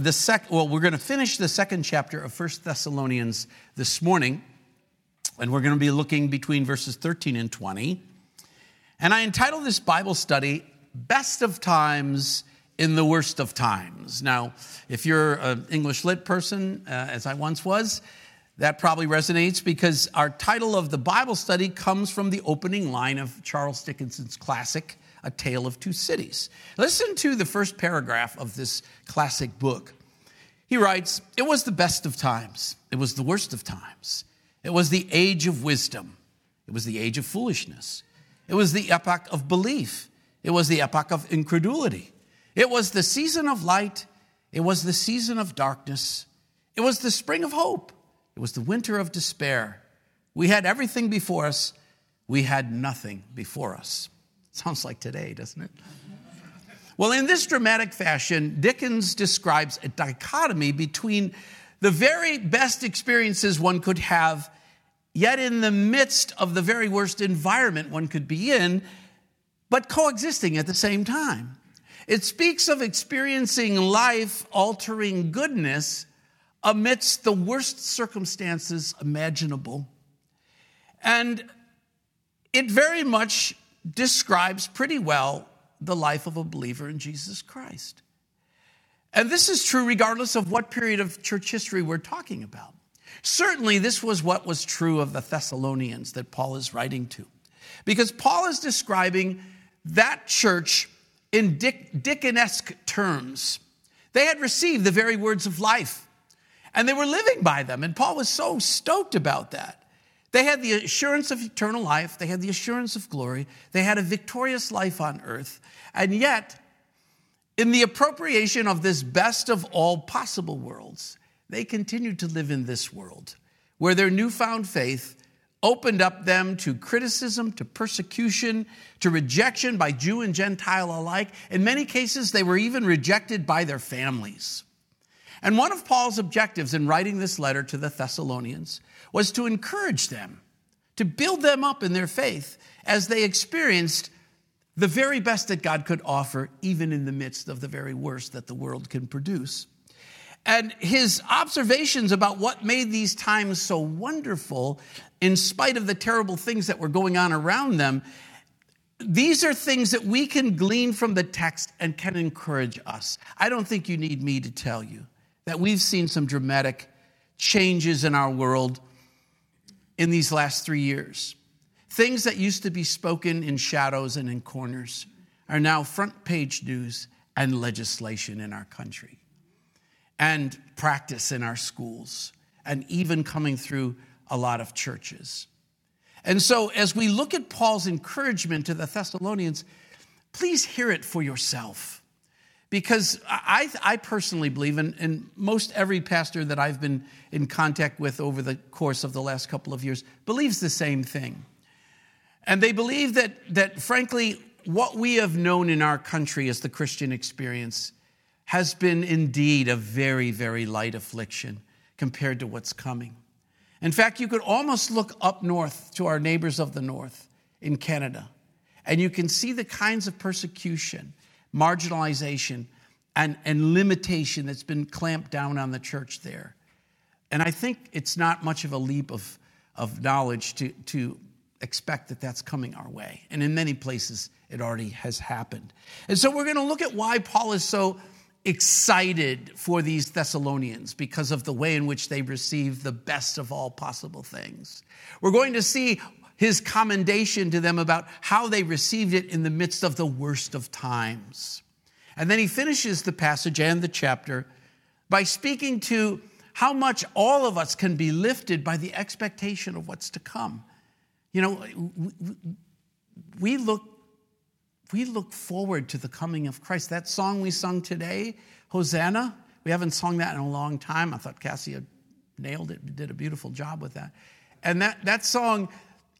the sec well, we're going to finish the second chapter of First Thessalonians this morning, and we're going to be looking between verses 13 and 20. And I entitled this Bible study, Best of Times in the Worst of Times. Now, if you're an English lit person, uh, as I once was, that probably resonates because our title of the Bible study comes from the opening line of Charles Dickens's classic, A Tale of Two Cities. Listen to the first paragraph of this classic book. He writes, It was the best of times, it was the worst of times. It was the age of wisdom, it was the age of foolishness, it was the epoch of belief, it was the epoch of incredulity, it was the season of light, it was the season of darkness, it was the spring of hope, it was the winter of despair. We had everything before us, we had nothing before us. Sounds like today, doesn't it? Well, in this dramatic fashion, Dickens describes a dichotomy between the very best experiences one could have, yet in the midst of the very worst environment one could be in, but coexisting at the same time. It speaks of experiencing life altering goodness amidst the worst circumstances imaginable. And it very much describes pretty well the life of a believer in Jesus Christ. And this is true regardless of what period of church history we're talking about. Certainly, this was what was true of the Thessalonians that Paul is writing to. Because Paul is describing that church in Dick, terms. They had received the very words of life, and they were living by them. And Paul was so stoked about that. They had the assurance of eternal life, they had the assurance of glory, they had a victorious life on earth. And yet, in the appropriation of this best of all possible worlds, they continued to live in this world where their newfound faith opened up them to criticism, to persecution, to rejection by Jew and Gentile alike. In many cases, they were even rejected by their families. And one of Paul's objectives in writing this letter to the Thessalonians was to encourage them, to build them up in their faith as they experienced the very best that God could offer, even in the midst of the very worst that the world can produce. And his observations about what made these times so wonderful, in spite of the terrible things that were going on around them, these are things that we can glean from the text and can encourage us. I don't think you need me to tell you that we've seen some dramatic changes in our world in these last three years. Things that used to be spoken in shadows and in corners are now front page news and legislation in our country, and practice in our schools, and even coming through a lot of churches. And so, as we look at Paul's encouragement to the Thessalonians, please hear it for yourself. Because I, I personally believe, and, and most every pastor that I've been in contact with over the course of the last couple of years believes the same thing. And they believe that, that frankly, what we have known in our country as the Christian experience has been indeed a very, very light affliction compared to what's coming. In fact, you could almost look up north to our neighbors of the north in Canada, and you can see the kinds of persecution marginalization, and, and limitation that's been clamped down on the church there. And I think it's not much of a leap of, of knowledge to, to expect that that's coming our way. And in many places, it already has happened. And so we're going to look at why Paul is so excited for these Thessalonians because of the way in which they receive the best of all possible things. We're going to see his commendation to them about how they received it in the midst of the worst of times. And then he finishes the passage and the chapter by speaking to how much all of us can be lifted by the expectation of what's to come. You know, we look, we look forward to the coming of Christ. That song we sung today, Hosanna, we haven't sung that in a long time. I thought Cassie nailed it, did a beautiful job with that. And that, that song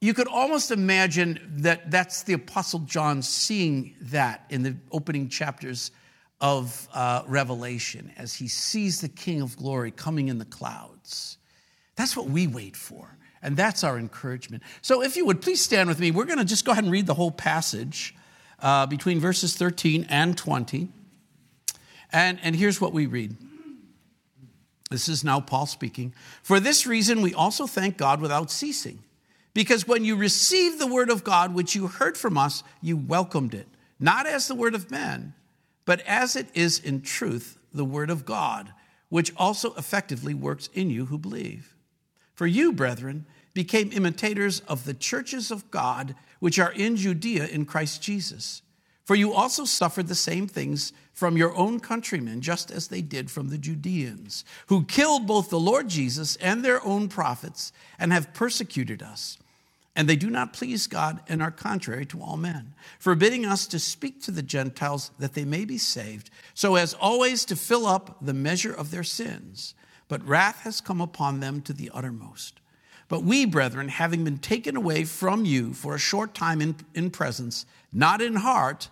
you could almost imagine that that's the Apostle John seeing that in the opening chapters of uh, Revelation as he sees the King of glory coming in the clouds. That's what we wait for, and that's our encouragement. So, if you would please stand with me, we're going to just go ahead and read the whole passage uh, between verses 13 and 20. And, and here's what we read This is now Paul speaking. For this reason, we also thank God without ceasing. Because when you received the word of God, which you heard from us, you welcomed it, not as the word of men, but as it is in truth the word of God, which also effectively works in you who believe. For you, brethren, became imitators of the churches of God, which are in Judea in Christ Jesus. For you also suffered the same things from your own countrymen, just as they did from the Judeans, who killed both the Lord Jesus and their own prophets, and have persecuted us. And they do not please God and are contrary to all men, forbidding us to speak to the Gentiles that they may be saved, so as always to fill up the measure of their sins. But wrath has come upon them to the uttermost. But we, brethren, having been taken away from you for a short time in, in presence, not in heart,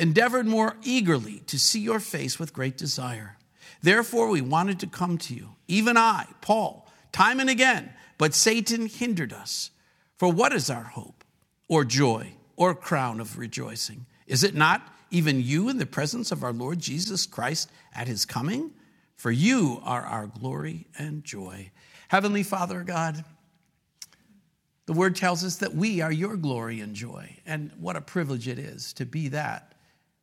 endeavored more eagerly to see your face with great desire. Therefore, we wanted to come to you, even I, Paul, time and again, but Satan hindered us. For what is our hope, or joy, or crown of rejoicing? Is it not even you in the presence of our Lord Jesus Christ at his coming? For you are our glory and joy. Heavenly Father God, the word tells us that we are your glory and joy. And what a privilege it is to be that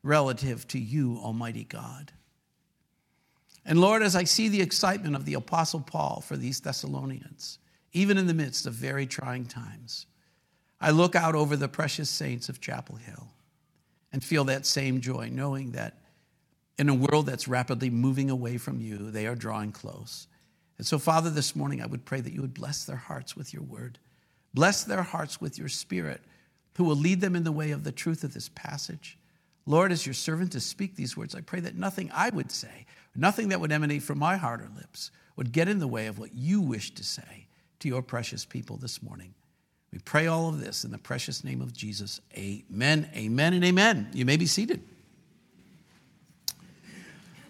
relative to you, Almighty God. And Lord, as I see the excitement of the Apostle Paul for these Thessalonians, even in the midst of very trying times, I look out over the precious saints of Chapel Hill and feel that same joy, knowing that in a world that's rapidly moving away from you, they are drawing close. And so, Father, this morning I would pray that you would bless their hearts with your word, bless their hearts with your spirit, who will lead them in the way of the truth of this passage. Lord, as your servant to speak these words, I pray that nothing I would say, nothing that would emanate from my heart or lips, would get in the way of what you wish to say to your precious people this morning. We pray all of this in the precious name of Jesus. Amen, amen, and amen. You may be seated.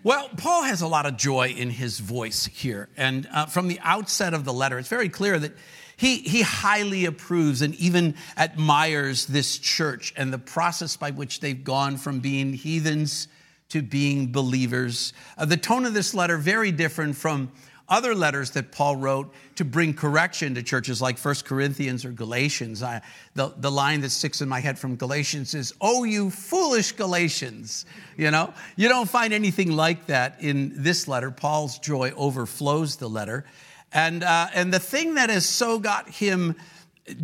Well, Paul has a lot of joy in his voice here. And uh, from the outset of the letter, it's very clear that he, he highly approves and even admires this church and the process by which they've gone from being heathens to being believers. Uh, the tone of this letter very different from other letters that Paul wrote to bring correction to churches like First Corinthians or Galatians. I, the, the line that sticks in my head from Galatians is, Oh, you foolish Galatians. You know, you don't find anything like that in this letter. Paul's joy overflows the letter. And, uh, and the thing that has so got him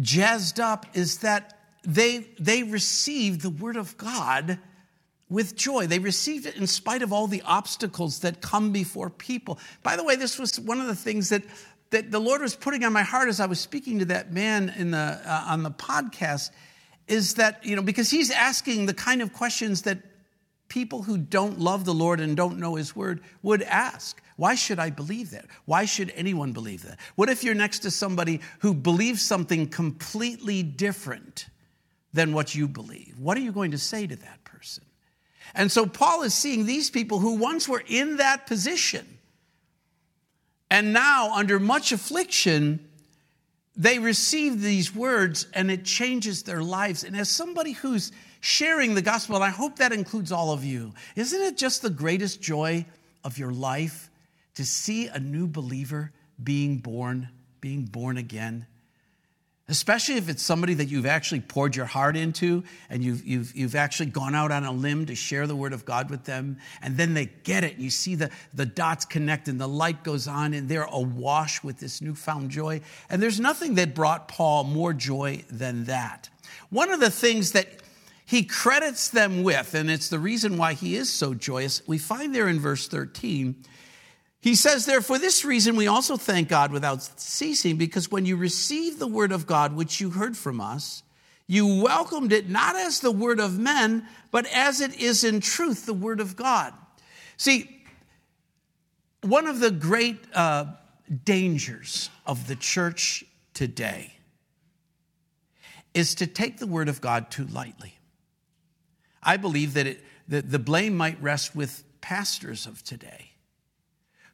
jazzed up is that they, they received the word of God with joy. They received it in spite of all the obstacles that come before people. By the way, this was one of the things that, that the Lord was putting on my heart as I was speaking to that man in the, uh, on the podcast is that, you know, because he's asking the kind of questions that people who don't love the Lord and don't know his word would ask. Why should I believe that? Why should anyone believe that? What if you're next to somebody who believes something completely different than what you believe? What are you going to say to that person? And so Paul is seeing these people who once were in that position and now, under much affliction, they receive these words and it changes their lives. And as somebody who's sharing the gospel, and I hope that includes all of you, isn't it just the greatest joy of your life to see a new believer being born, being born again. Especially if it's somebody that you've actually poured your heart into and you've, you've, you've actually gone out on a limb to share the word of God with them, and then they get it. And you see the, the dots connect and the light goes on, and they're awash with this newfound joy. And there's nothing that brought Paul more joy than that. One of the things that he credits them with, and it's the reason why he is so joyous, we find there in verse 13 he says, there, for this reason, we also thank God without ceasing, because when you received the word of God, which you heard from us, you welcomed it not as the word of men, but as it is in truth the word of God. See, one of the great uh, dangers of the church today is to take the word of God too lightly. I believe that, it, that the blame might rest with pastors of today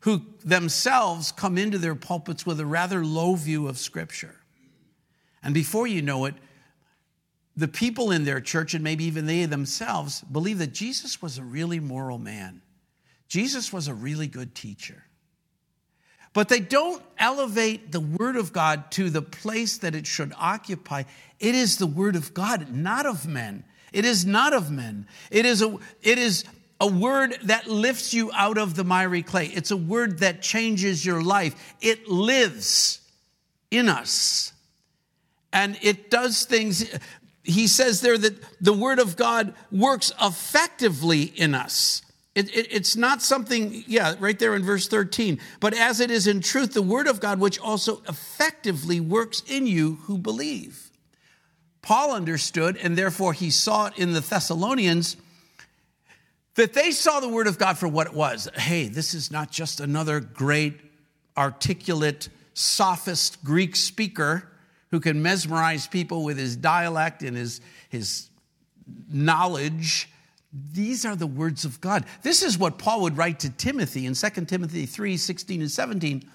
who themselves come into their pulpits with a rather low view of Scripture. And before you know it, the people in their church, and maybe even they themselves, believe that Jesus was a really moral man. Jesus was a really good teacher. but they don't elevate the Word of God to the place that it should occupy. It is the Word of God, not of men. It is not of men. It is a, it is a word that lifts you out of the miry clay. It's a word that changes your life. It lives in us. And it does things. He says there that the word of God works effectively in us. It, it, it's not something, yeah, right there in verse 13. But as it is in truth, the word of God, which also effectively works in you who believe. Paul understood, and therefore he saw it in the Thessalonians, that they saw the word of God for what it was. Hey, this is not just another great, articulate, sophist Greek speaker who can mesmerize people with his dialect and his, his knowledge. These are the words of God. This is what Paul would write to Timothy in 2 Timothy 3 16 and 17.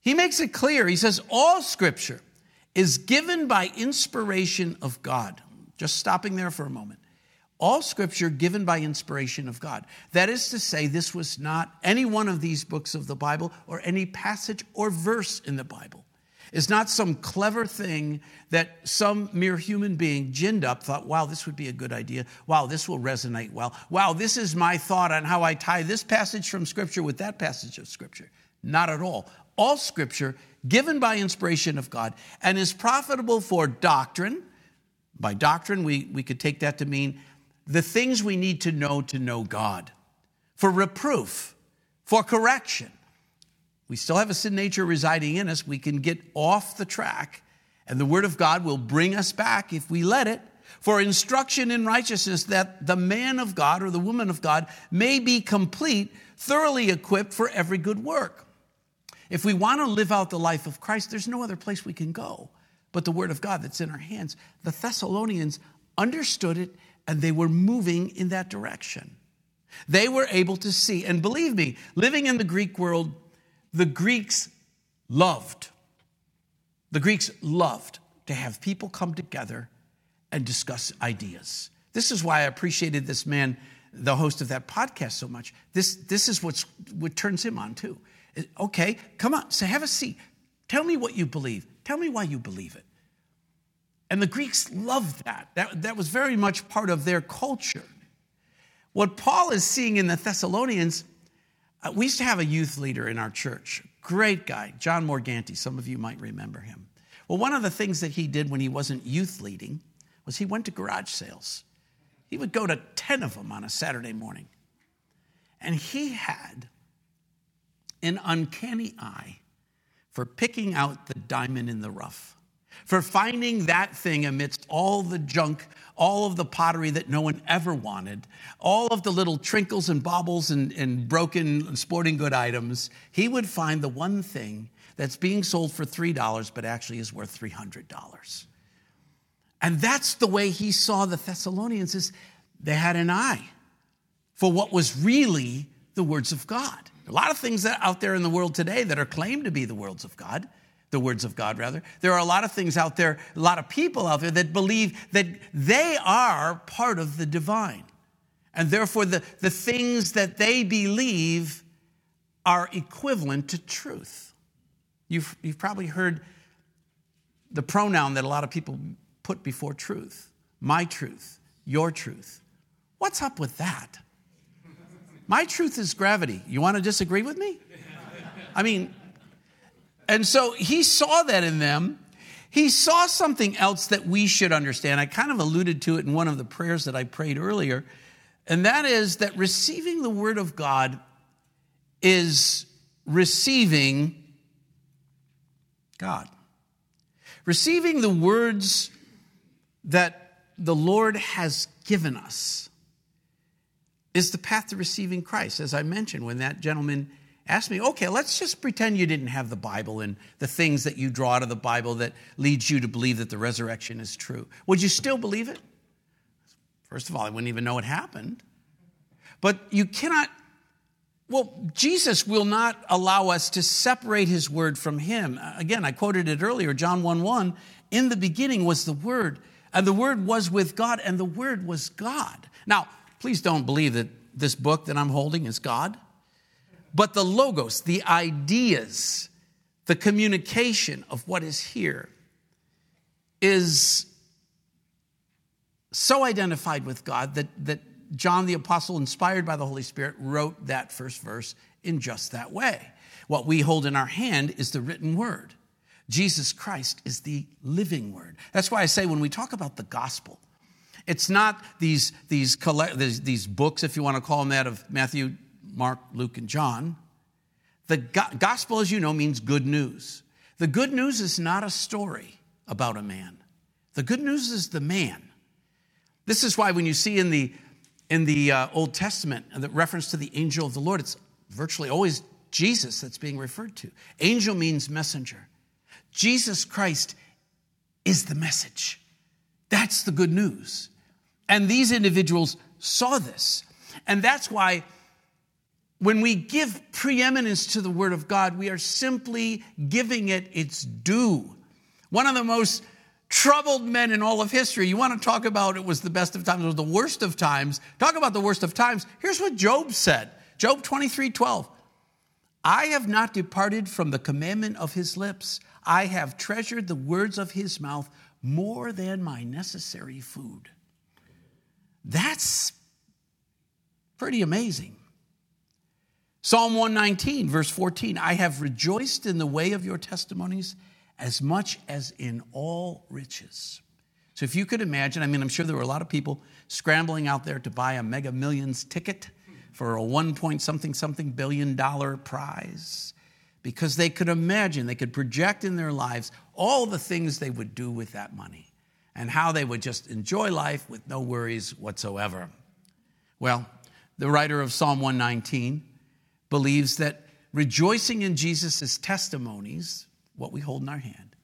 He makes it clear. He says, All scripture is given by inspiration of God. Just stopping there for a moment. All scripture given by inspiration of God. That is to say, this was not any one of these books of the Bible or any passage or verse in the Bible. It's not some clever thing that some mere human being ginned up, thought, wow, this would be a good idea. Wow, this will resonate well. Wow, this is my thought on how I tie this passage from Scripture with that passage of Scripture. Not at all. All Scripture given by inspiration of God and is profitable for doctrine. By doctrine, we, we could take that to mean the things we need to know to know God, for reproof, for correction. We still have a sin nature residing in us. We can get off the track, and the Word of God will bring us back if we let it. For instruction in righteousness, that the man of God or the woman of God may be complete, thoroughly equipped for every good work. If we want to live out the life of Christ, there's no other place we can go but the Word of God that's in our hands. The Thessalonians understood it and they were moving in that direction. They were able to see, and believe me, living in the Greek world, the Greeks loved, the Greeks loved to have people come together and discuss ideas. This is why I appreciated this man, the host of that podcast, so much. This, this is what's, what turns him on, too. Okay, come on, say, have a seat. Tell me what you believe. Tell me why you believe it. And the Greeks loved that. that. That was very much part of their culture. What Paul is seeing in the Thessalonians, uh, we used to have a youth leader in our church, great guy, John Morganti. Some of you might remember him. Well, one of the things that he did when he wasn't youth leading was he went to garage sales. He would go to 10 of them on a Saturday morning. And he had an uncanny eye for picking out the diamond in the rough for finding that thing amidst all the junk, all of the pottery that no one ever wanted, all of the little trinkles and baubles and, and broken sporting good items. He would find the one thing that's being sold for $3 but actually is worth $300. And that's the way he saw the Thessalonians is they had an eye for what was really the words of God. A lot of things that out there in the world today that are claimed to be the words of God the words of God, rather. There are a lot of things out there, a lot of people out there that believe that they are part of the divine. And therefore, the, the things that they believe are equivalent to truth. You've, you've probably heard the pronoun that a lot of people put before truth my truth, your truth. What's up with that? My truth is gravity. You want to disagree with me? I mean, and so he saw that in them. He saw something else that we should understand. I kind of alluded to it in one of the prayers that I prayed earlier, and that is that receiving the word of God is receiving God. Receiving the words that the Lord has given us is the path to receiving Christ. As I mentioned, when that gentleman asked me, okay, let's just pretend you didn't have the Bible and the things that you draw out of the Bible that leads you to believe that the resurrection is true. Would you still believe it? First of all, I wouldn't even know it happened. But you cannot, well, Jesus will not allow us to separate his word from him. Again, I quoted it earlier, John 1 1. In the beginning was the word, and the word was with God, and the word was God. Now, please don't believe that this book that I'm holding is God. But the logos, the ideas, the communication of what is here is so identified with God that, that John the Apostle, inspired by the Holy Spirit, wrote that first verse in just that way. What we hold in our hand is the written word. Jesus Christ is the living word. That's why I say when we talk about the gospel, it's not these, these, these, these books, if you want to call them that, of Matthew, Mark, Luke, and John. The go- gospel, as you know, means good news. The good news is not a story about a man. The good news is the man. This is why when you see in the in the uh, Old Testament the reference to the angel of the Lord, it's virtually always Jesus that's being referred to. Angel means messenger. Jesus Christ is the message. That's the good news. And these individuals saw this. And that's why when we give preeminence to the Word of God, we are simply giving it its due. One of the most troubled men in all of history. You want to talk about it was the best of times, it was the worst of times. Talk about the worst of times. Here's what Job said Job 23 12. I have not departed from the commandment of his lips. I have treasured the words of his mouth more than my necessary food. That's pretty amazing. Psalm 119, verse 14 I have rejoiced in the way of your testimonies as much as in all riches. So if you could imagine, I mean, I'm sure there were a lot of people scrambling out there to buy a mega millions ticket for a one point something something billion dollar prize because they could imagine, they could project in their lives all the things they would do with that money and how they would just enjoy life with no worries whatsoever. Well, the writer of Psalm 119 believes that rejoicing in Jesus' testimonies, what we hold in our hand,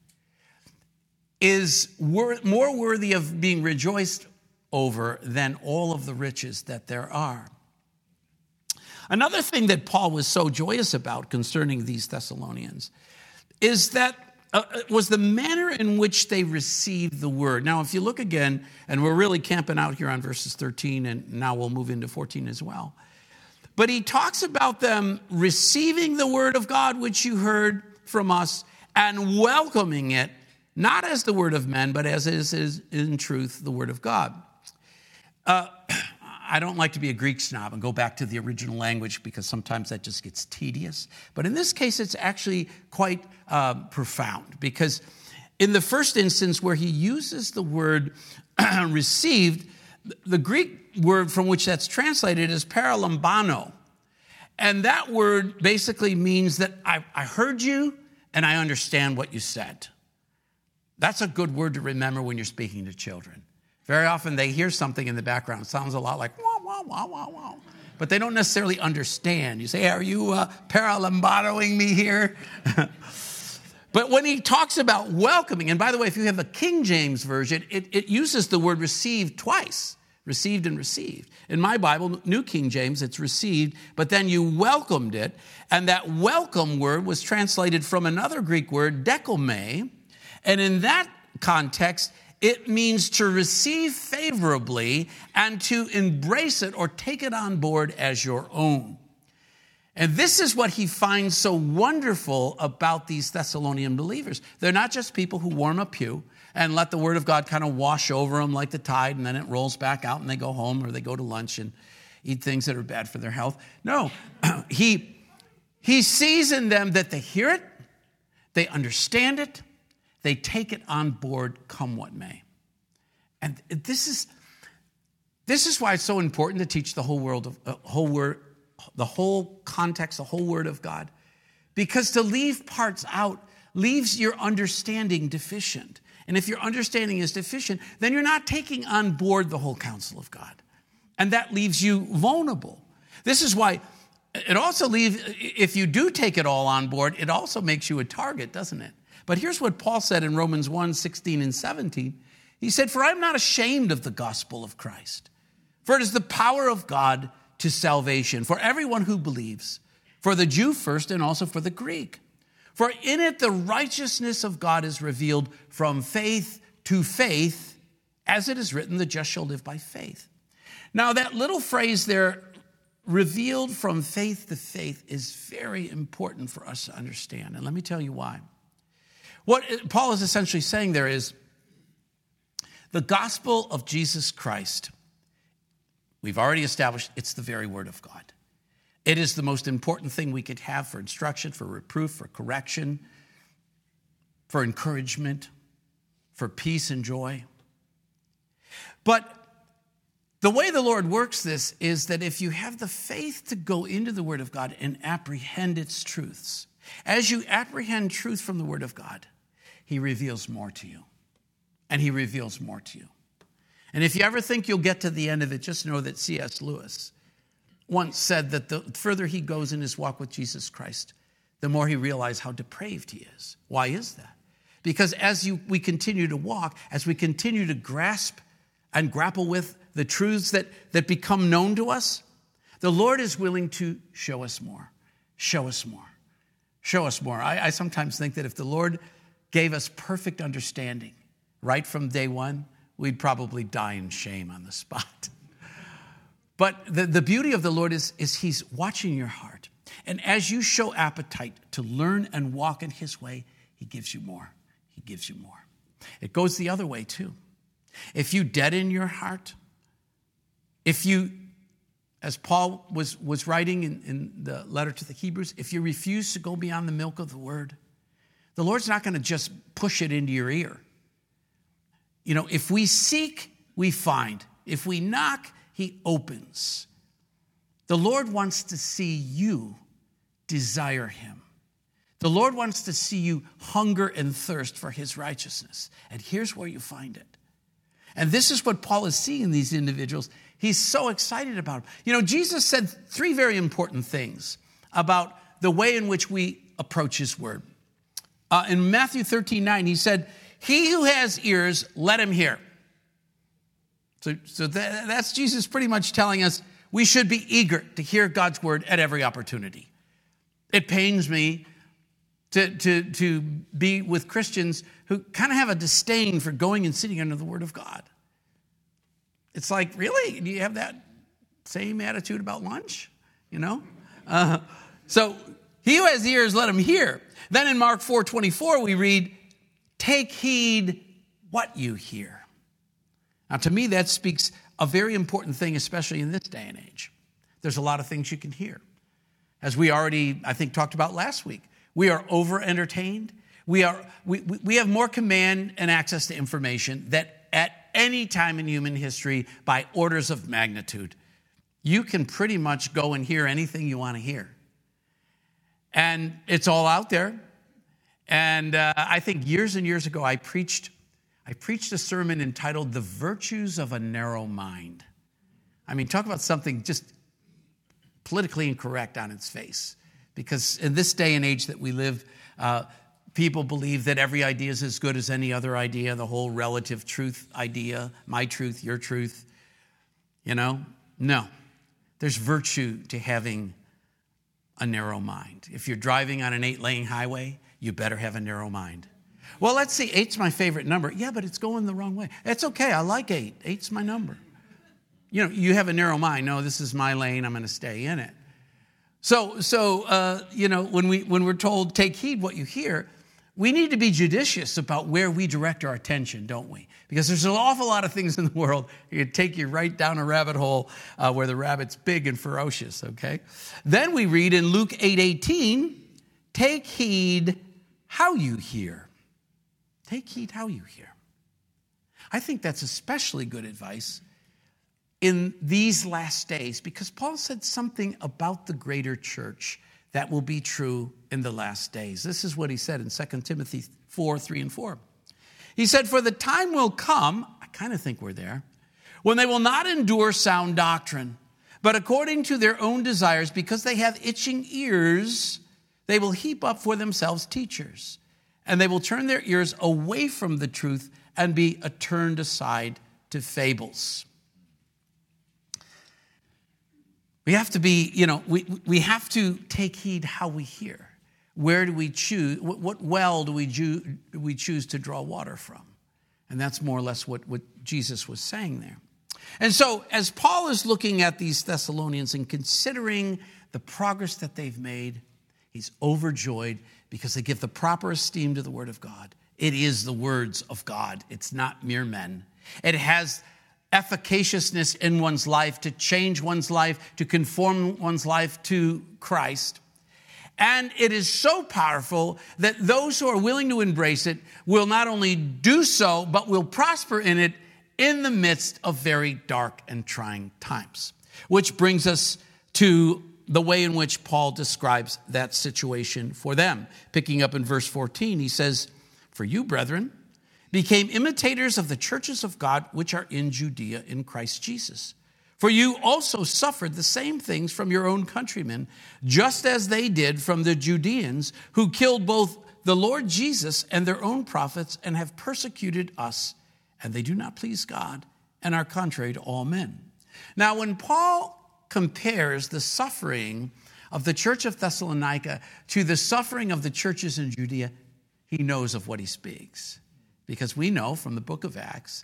is wor- more worthy of being rejoiced over than all of the riches that there are. Another thing that Paul was so joyous about concerning these Thessalonians is that uh, uh, was the manner in which they received the word. Now, if you look again, and we're really camping out here on verses 13, and now we'll move into 14 as well. But he talks about them receiving the word of God, which you heard from us, and welcoming it, not as the word of men, but as is in truth the word of God. Uh, I don't like to be a Greek snob and go back to the original language because sometimes that just gets tedious. But in this case, it's actually quite uh, profound because in the first instance where he uses the word received, the Greek word from which that's translated is paralambano. And that word basically means that I, I heard you and I understand what you said. That's a good word to remember when you're speaking to children. Very often they hear something in the background. It sounds a lot like wah, wah, wah, wah, wah. But they don't necessarily understand. You say, Are you uh, paralambadoing me here? but when he talks about welcoming, and by the way, if you have a King James Version, it, it uses the word received twice received and received. In my Bible, New King James, it's received, but then you welcomed it. And that welcome word was translated from another Greek word, dechomai. And in that context, it means to receive favorably and to embrace it or take it on board as your own. And this is what he finds so wonderful about these Thessalonian believers. They're not just people who warm a pew and let the word of God kind of wash over them like the tide, and then it rolls back out and they go home or they go to lunch and eat things that are bad for their health. No, he, he sees in them that they hear it, they understand it, they take it on board, come what may. And this is, this is why it's so important to teach the whole world of uh, whole word, the whole context, the whole word of God. Because to leave parts out leaves your understanding deficient. And if your understanding is deficient, then you're not taking on board the whole counsel of God. And that leaves you vulnerable. This is why it also leaves, if you do take it all on board, it also makes you a target, doesn't it? But here's what Paul said in Romans 1 16 and 17. He said, For I'm not ashamed of the gospel of Christ, for it is the power of God to salvation for everyone who believes, for the Jew first and also for the Greek. For in it the righteousness of God is revealed from faith to faith, as it is written, the just shall live by faith. Now, that little phrase there, revealed from faith to faith is very important for us to understand. And let me tell you why. What Paul is essentially saying there is the gospel of Jesus Christ, we've already established it's the very word of God. It is the most important thing we could have for instruction, for reproof, for correction, for encouragement, for peace and joy. But the way the Lord works this is that if you have the faith to go into the Word of God and apprehend its truths, as you apprehend truth from the Word of God, He reveals more to you. And He reveals more to you. And if you ever think you'll get to the end of it, just know that C.S. Lewis once said that the further he goes in his walk with Jesus Christ, the more he realizes how depraved he is. Why is that? Because as you, we continue to walk, as we continue to grasp and grapple with the truths that, that become known to us, the Lord is willing to show us more, show us more, show us more. I, I sometimes think that if the Lord gave us perfect understanding right from day one, we'd probably die in shame on the spot. But the, the beauty of the Lord is, is He's watching your heart. And as you show appetite to learn and walk in His way, He gives you more. He gives you more. It goes the other way too. If you deaden your heart, if you, as Paul was, was writing in, in the letter to the Hebrews, if you refuse to go beyond the milk of the word, the Lord's not going to just push it into your ear. You know, if we seek, we find. If we knock, he opens. The Lord wants to see you desire him. The Lord wants to see you hunger and thirst for his righteousness. And here's where you find it. And this is what Paul is seeing in these individuals. He's so excited about them. You know, Jesus said three very important things about the way in which we approach his word. Uh, in Matthew 13, 9, he said, He who has ears, let him hear. So, so that, that's Jesus pretty much telling us we should be eager to hear God's word at every opportunity. It pains me to, to, to be with Christians who kind of have a disdain for going and sitting under the word of God. It's like, really? Do you have that same attitude about lunch? You know? Uh, so he who has ears, let him hear. Then in Mark 4 24, we read, Take heed what you hear. Now, to me, that speaks a very important thing, especially in this day and age. There's a lot of things you can hear. As we already, I think, talked about last week, we are over entertained. We, are, we, we have more command and access to information that at any time in human history by orders of magnitude. You can pretty much go and hear anything you want to hear. And it's all out there. And uh, I think years and years ago, I preached I preached a sermon entitled The Virtues of a Narrow Mind. I mean, talk about something just politically incorrect on its face. Because in this day and age that we live, uh, people believe that every idea is as good as any other idea, the whole relative truth idea, my truth, your truth. You know? No. There's virtue to having a narrow mind. If you're driving on an eight lane highway, you better have a narrow mind. Well, let's see, eight's my favorite number. Yeah, but it's going the wrong way. It's okay. I like eight. Eight's my number. You know, you have a narrow mind. No, this is my lane. I'm going to stay in it. So, so uh, you know, when we when we're told take heed what you hear, we need to be judicious about where we direct our attention, don't we? Because there's an awful lot of things in the world that can take you right down a rabbit hole uh, where the rabbit's big and ferocious. Okay. Then we read in Luke eight eighteen, take heed how you hear. Take heed how you hear. I think that's especially good advice in these last days because Paul said something about the greater church that will be true in the last days. This is what he said in 2 Timothy 4 3 and 4. He said, For the time will come, I kind of think we're there, when they will not endure sound doctrine, but according to their own desires, because they have itching ears, they will heap up for themselves teachers and they will turn their ears away from the truth and be turned aside to fables. We have to be, you know, we, we have to take heed how we hear. Where do we choose, what, what well do we, do we choose to draw water from? And that's more or less what, what Jesus was saying there. And so, as Paul is looking at these Thessalonians and considering the progress that they've made, he's overjoyed because they give the proper esteem to the Word of God. It is the words of God, it's not mere men. It has efficaciousness in one's life to change one's life, to conform one's life to Christ. And it is so powerful that those who are willing to embrace it will not only do so, but will prosper in it in the midst of very dark and trying times. Which brings us to the way in which Paul describes that situation for them. Picking up in verse 14, he says, For you, brethren, became imitators of the churches of God which are in Judea in Christ Jesus. For you also suffered the same things from your own countrymen, just as they did from the Judeans, who killed both the Lord Jesus and their own prophets, and have persecuted us, and they do not please God, and are contrary to all men. Now, when Paul compares the suffering of the church of Thessalonica to the suffering of the churches in Judea, he knows of what he speaks. Because we know from the book of Acts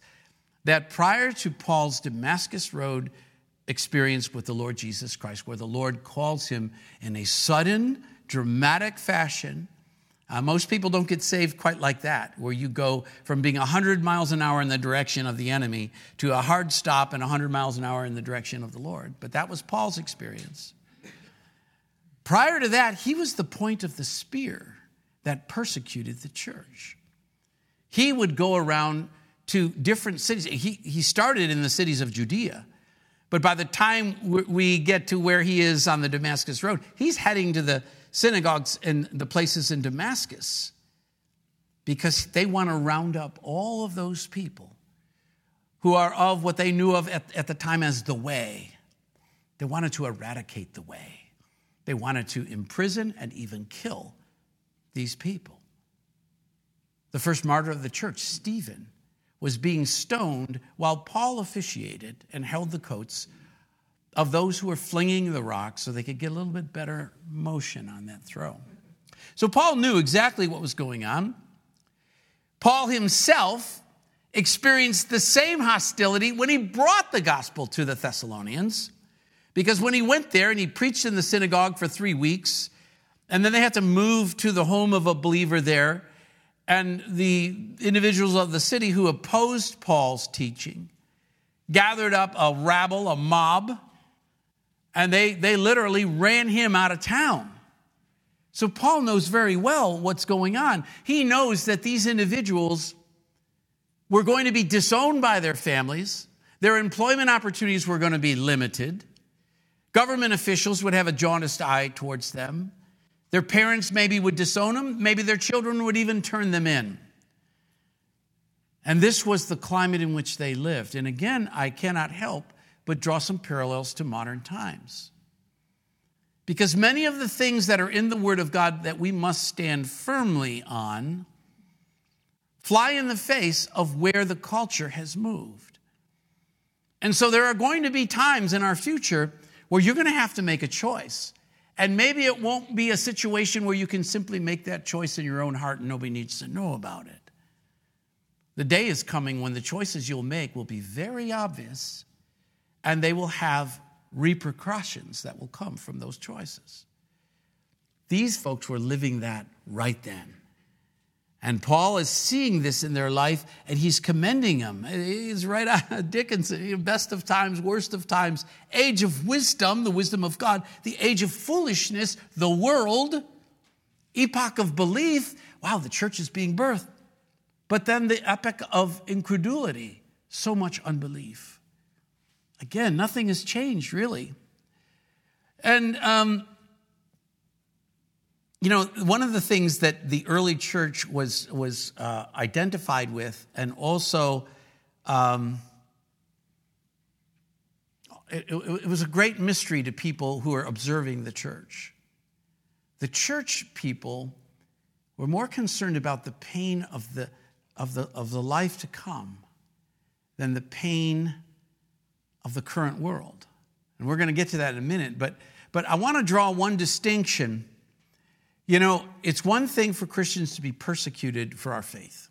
that prior to Paul's Damascus Road experience with the Lord Jesus Christ, where the Lord calls him in a sudden, dramatic fashion. Uh, most people don't get saved quite like that, where you go from being 100 miles an hour in the direction of the enemy to a hard stop and 100 miles an hour in the direction of the Lord. But that was Paul's experience. Prior to that, he was the point of the spear that persecuted the church. He would go around to different cities. He, he started in the cities of Judea but by the time we get to where he is on the Damascus Road, he's heading to the synagogues and the places in Damascus because they want to round up all of those people who are of what they knew of at, at the time as the way. They wanted to eradicate the way, they wanted to imprison and even kill these people. The first martyr of the church, Stephen, was being stoned while Paul officiated and held the coats of those who were flinging the rocks so they could get a little bit better motion on that throw. So Paul knew exactly what was going on. Paul himself experienced the same hostility when he brought the gospel to the Thessalonians. Because when he went there and he preached in the synagogue for three weeks, and then they had to move to the home of a believer there, and the individuals of the city who opposed Paul's teaching gathered up a rabble, a mob, and they, they literally ran him out of town. So Paul knows very well what's going on. He knows that these individuals were going to be disowned by their families, their employment opportunities were going to be limited, government officials would have a jaundiced eye towards them. Their parents maybe would disown them, maybe their children would even turn them in. And this was the climate in which they lived. And again, I cannot help but draw some parallels to modern times. Because many of the things that are in the Word of God that we must stand firmly on fly in the face of where the culture has moved. And so there are going to be times in our future where you're going to have to make a choice. And maybe it won't be a situation where you can simply make that choice in your own heart and nobody needs to know about it. The day is coming when the choices you'll make will be very obvious and they will have repercussions that will come from those choices. These folks were living that right then. And Paul is seeing this in their life and he's commending them. He's right out Dickens, best of times, worst of times, age of wisdom, the wisdom of God, the age of foolishness, the world, epoch of belief. Wow, the church is being birthed. But then the epoch of incredulity, so much unbelief. Again, nothing has changed really. And um, you know, one of the things that the early church was, was uh, identified with, and also um, it, it, was a great mystery to people who are observing the church. The church people were more concerned about the pain of the, of the, of the life to come than the pain of the current world. And we're going to get to that in a minute, but, but I want to draw one distinction you know, it's one thing for Christians to be persecuted for our faith.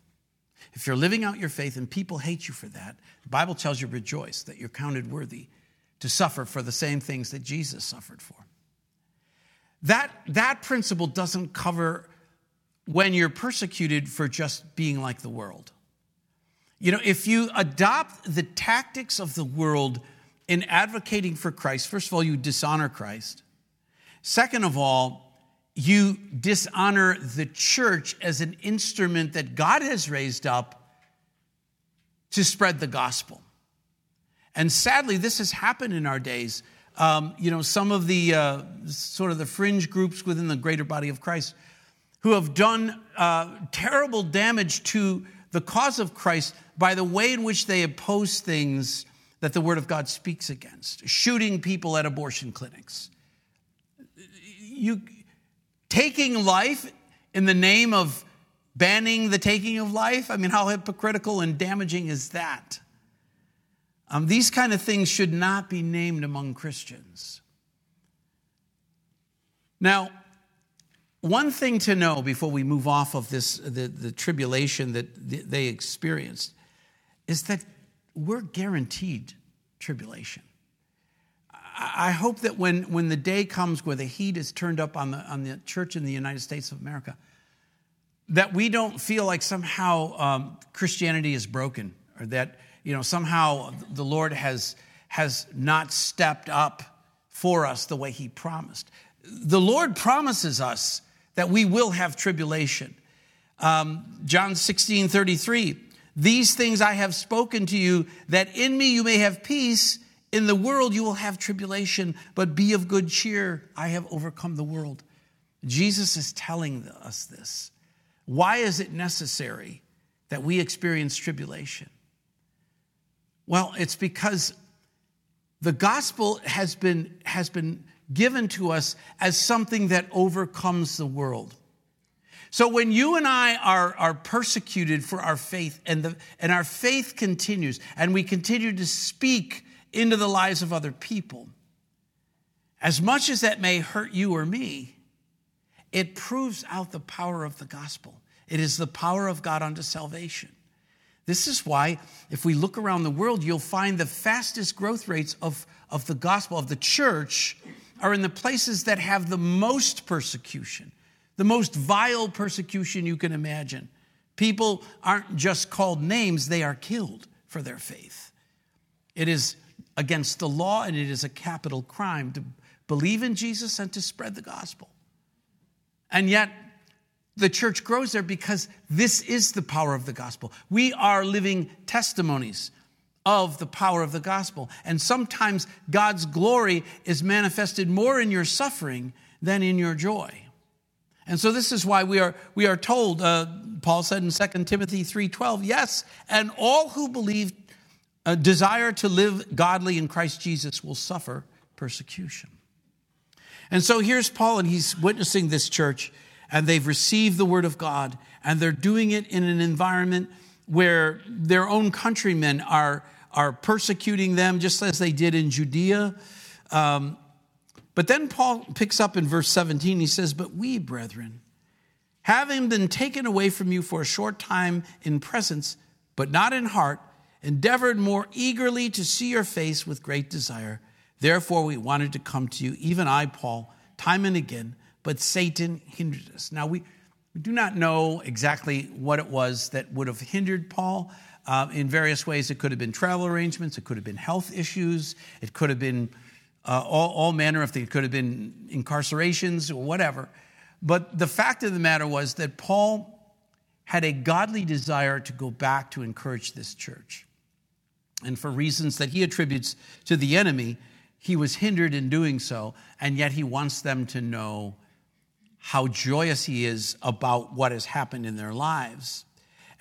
If you're living out your faith and people hate you for that, the Bible tells you rejoice that you're counted worthy to suffer for the same things that Jesus suffered for. That, that principle doesn't cover when you're persecuted for just being like the world. You know, if you adopt the tactics of the world in advocating for Christ, first of all, you dishonor Christ. Second of all, you dishonor the church as an instrument that God has raised up to spread the gospel. And sadly, this has happened in our days. Um, you know, some of the uh, sort of the fringe groups within the greater body of Christ who have done uh, terrible damage to the cause of Christ by the way in which they oppose things that the Word of God speaks against, shooting people at abortion clinics. You, taking life in the name of banning the taking of life? I mean, how hypocritical and damaging is that? Um, these kind of things should not be named among Christians. Now, one thing to know before we move off of this, the, the tribulation that they experienced, is that we're guaranteed tribulation. I hope that when, when the day comes where the heat is turned up on the, on the church in the United States of America, that we don't feel like somehow um, Christianity is broken or that you know somehow the Lord has, has not stepped up for us the way he promised. The Lord promises us that we will have tribulation. Um, John 16 33, these things I have spoken to you, that in me you may have peace. In the world you will have tribulation, but be of good cheer. I have overcome the world. Jesus is telling us this. Why is it necessary that we experience tribulation? Well, it's because the gospel has been, has been given to us as something that overcomes the world. So when you and I are, are persecuted for our faith and, the, and our faith continues and we continue to speak into the lives of other people. As much as that may hurt you or me, it proves out the power of the gospel. It is the power of God unto salvation. This is why, if we look around the world, you'll find the fastest growth rates of, of the gospel, of the church, are in the places that have the most persecution, the most vile persecution you can imagine. People aren't just called names, they are killed for their faith. It is against the law, and it is a capital crime to believe in Jesus and to spread the gospel. And yet, the church grows there because this is the power of the gospel. We are living testimonies of the power of the gospel. And sometimes God's glory is manifested more in your suffering than in your joy. And so this is why we are, we are told, uh, Paul said in 2 Timothy 3.12, yes, and all who believe a desire to live godly in Christ Jesus will suffer persecution. And so here's Paul, and he's witnessing this church, and they've received the word of God, and they're doing it in an environment where their own countrymen are, are persecuting them, just as they did in Judea. Um, but then Paul picks up in verse 17, he says, But we, brethren, having been taken away from you for a short time in presence, but not in heart, endeavored more eagerly to see your face with great desire. Therefore, we wanted to come to you, even I, Paul, time and again, but Satan hindered us. Now, we, we do not know exactly what it was that would have hindered Paul. Uh, in various ways, it could have been travel arrangements, it could have been health issues, it could have been uh, all, all manner of things, it could have been incarcerations or whatever. But the fact of the matter was that Paul had a godly desire to go back to encourage this church. And for reasons that he attributes to the enemy, he was hindered in doing so, and yet he wants them to know how joyous he is about what has happened in their lives.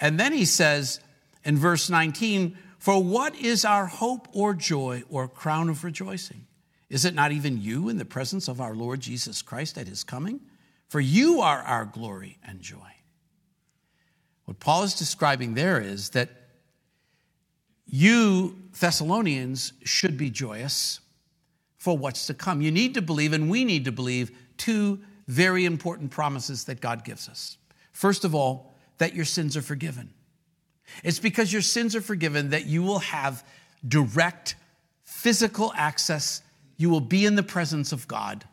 And then he says in verse 19, For what is our hope or joy or crown of rejoicing? Is it not even you in the presence of our Lord Jesus Christ at his coming? For you are our glory and joy. What Paul is describing there is that you, Thessalonians, should be joyous for what's to come. You need to believe, and we need to believe, two very important promises that God gives us. First of all, that your sins are forgiven. It's because your sins are forgiven that you will have direct physical access. You will be in the presence of God.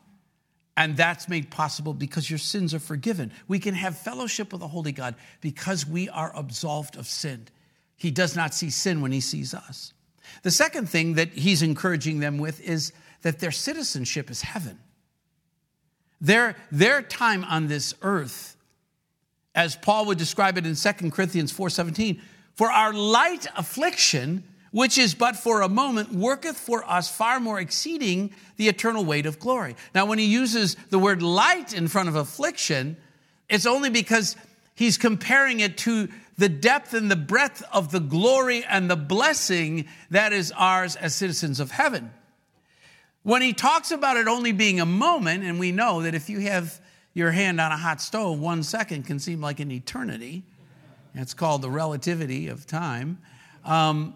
And that's made possible because your sins are forgiven. We can have fellowship with the Holy God because we are absolved of sin. He does not see sin when he sees us. The second thing that he's encouraging them with is that their citizenship is heaven. Their, their time on this earth, as Paul would describe it in 2 Corinthians 4:17, for our light affliction, which is but for a moment, worketh for us far more exceeding the eternal weight of glory. Now, when he uses the word light in front of affliction, it's only because he's comparing it to the depth and the breadth of the glory and the blessing that is ours as citizens of heaven. When he talks about it only being a moment, and we know that if you have your hand on a hot stove, one second can seem like an eternity. It's called the relativity of time. Um,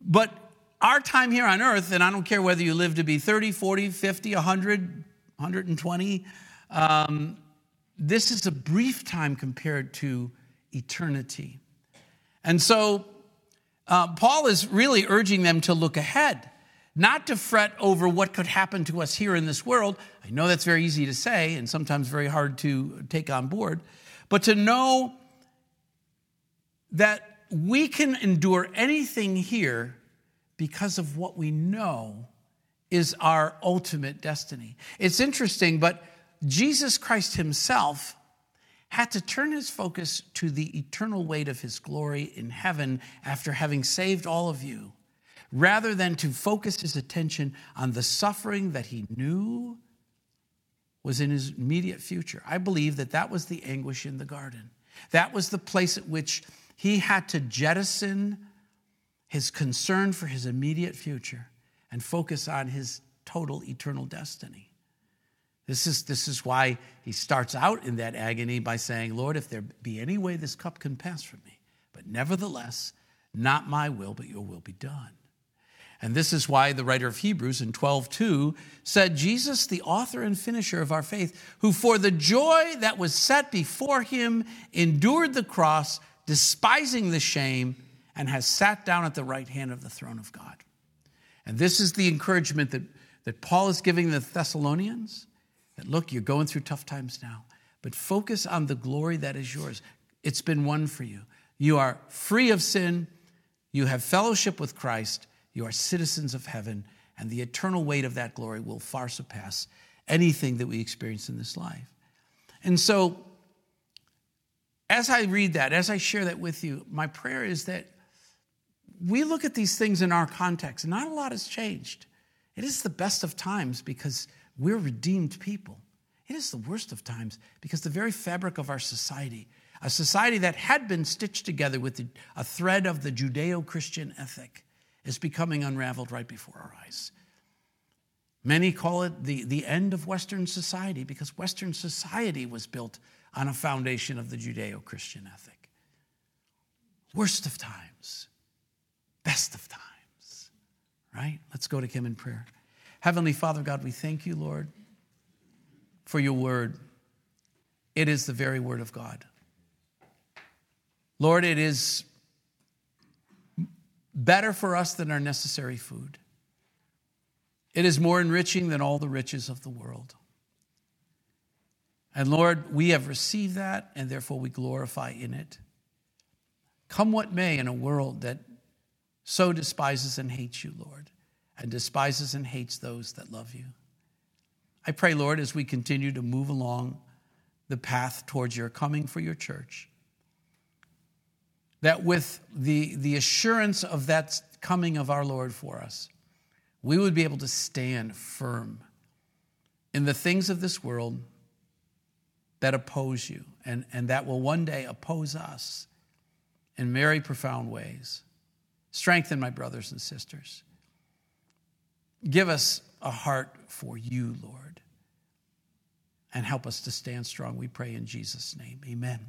but our time here on earth, and I don't care whether you live to be 30, 40, 50, 100, 120, um, this is a brief time compared to eternity. And so uh, Paul is really urging them to look ahead, not to fret over what could happen to us here in this world. I know that's very easy to say and sometimes very hard to take on board, but to know that we can endure anything here because of what we know is our ultimate destiny. It's interesting, but Jesus Christ himself had to turn his focus to the eternal weight of his glory in heaven after having saved all of you, rather than to focus his attention on the suffering that he knew was in his immediate future. I believe that that was the anguish in the garden. That was the place at which he had to jettison his concern for his immediate future and focus on his total eternal destiny. This is, this is why he starts out in that agony by saying, Lord, if there be any way this cup can pass from me, but nevertheless, not my will, but your will be done. And this is why the writer of Hebrews in 12:2 said, Jesus, the author and finisher of our faith, who for the joy that was set before him endured the cross, despising the shame, and has sat down at the right hand of the throne of God. And this is the encouragement that, that Paul is giving the Thessalonians that look, you're going through tough times now, but focus on the glory that is yours. It's been won for you. You are free of sin, you have fellowship with Christ, you are citizens of heaven, and the eternal weight of that glory will far surpass anything that we experience in this life. And so, as I read that, as I share that with you, my prayer is that we look at these things in our context. Not a lot has changed. It is the best of times because we're redeemed people. It is the worst of times because the very fabric of our society, a society that had been stitched together with a thread of the Judeo Christian ethic, is becoming unraveled right before our eyes. Many call it the, the end of Western society because Western society was built on a foundation of the Judeo Christian ethic. Worst of times, best of times, right? Let's go to Him in prayer. Heavenly Father, God, we thank you, Lord, for your word. It is the very word of God. Lord, it is better for us than our necessary food. It is more enriching than all the riches of the world. And Lord, we have received that, and therefore we glorify in it. Come what may in a world that so despises and hates you, Lord and despises and hates those that love you. I pray, Lord, as we continue to move along the path towards your coming for your church, that with the, the assurance of that coming of our Lord for us, we would be able to stand firm in the things of this world that oppose you and, and that will one day oppose us in very profound ways. Strengthen my brothers and sisters. Give us a heart for you, Lord, and help us to stand strong. We pray in Jesus' name. Amen.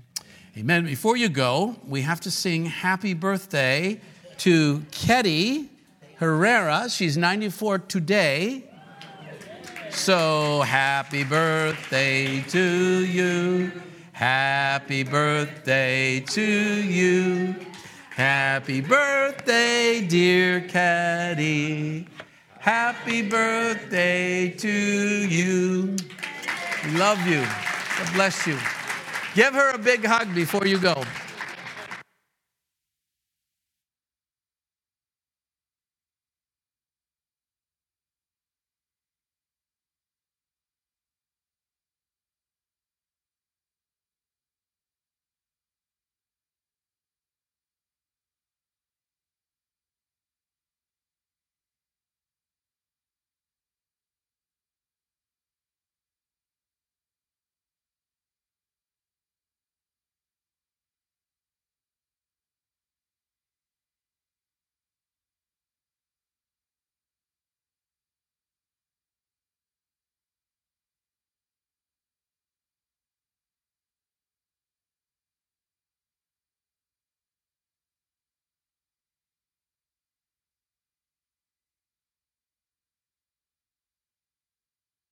Amen. Before you go, we have to sing happy birthday to Ketty Herrera. She's 94 today. So happy birthday to you. Happy birthday to you. Happy birthday, dear Caddy. Happy birthday to you. Love you. God bless you. Give her a big hug before you go.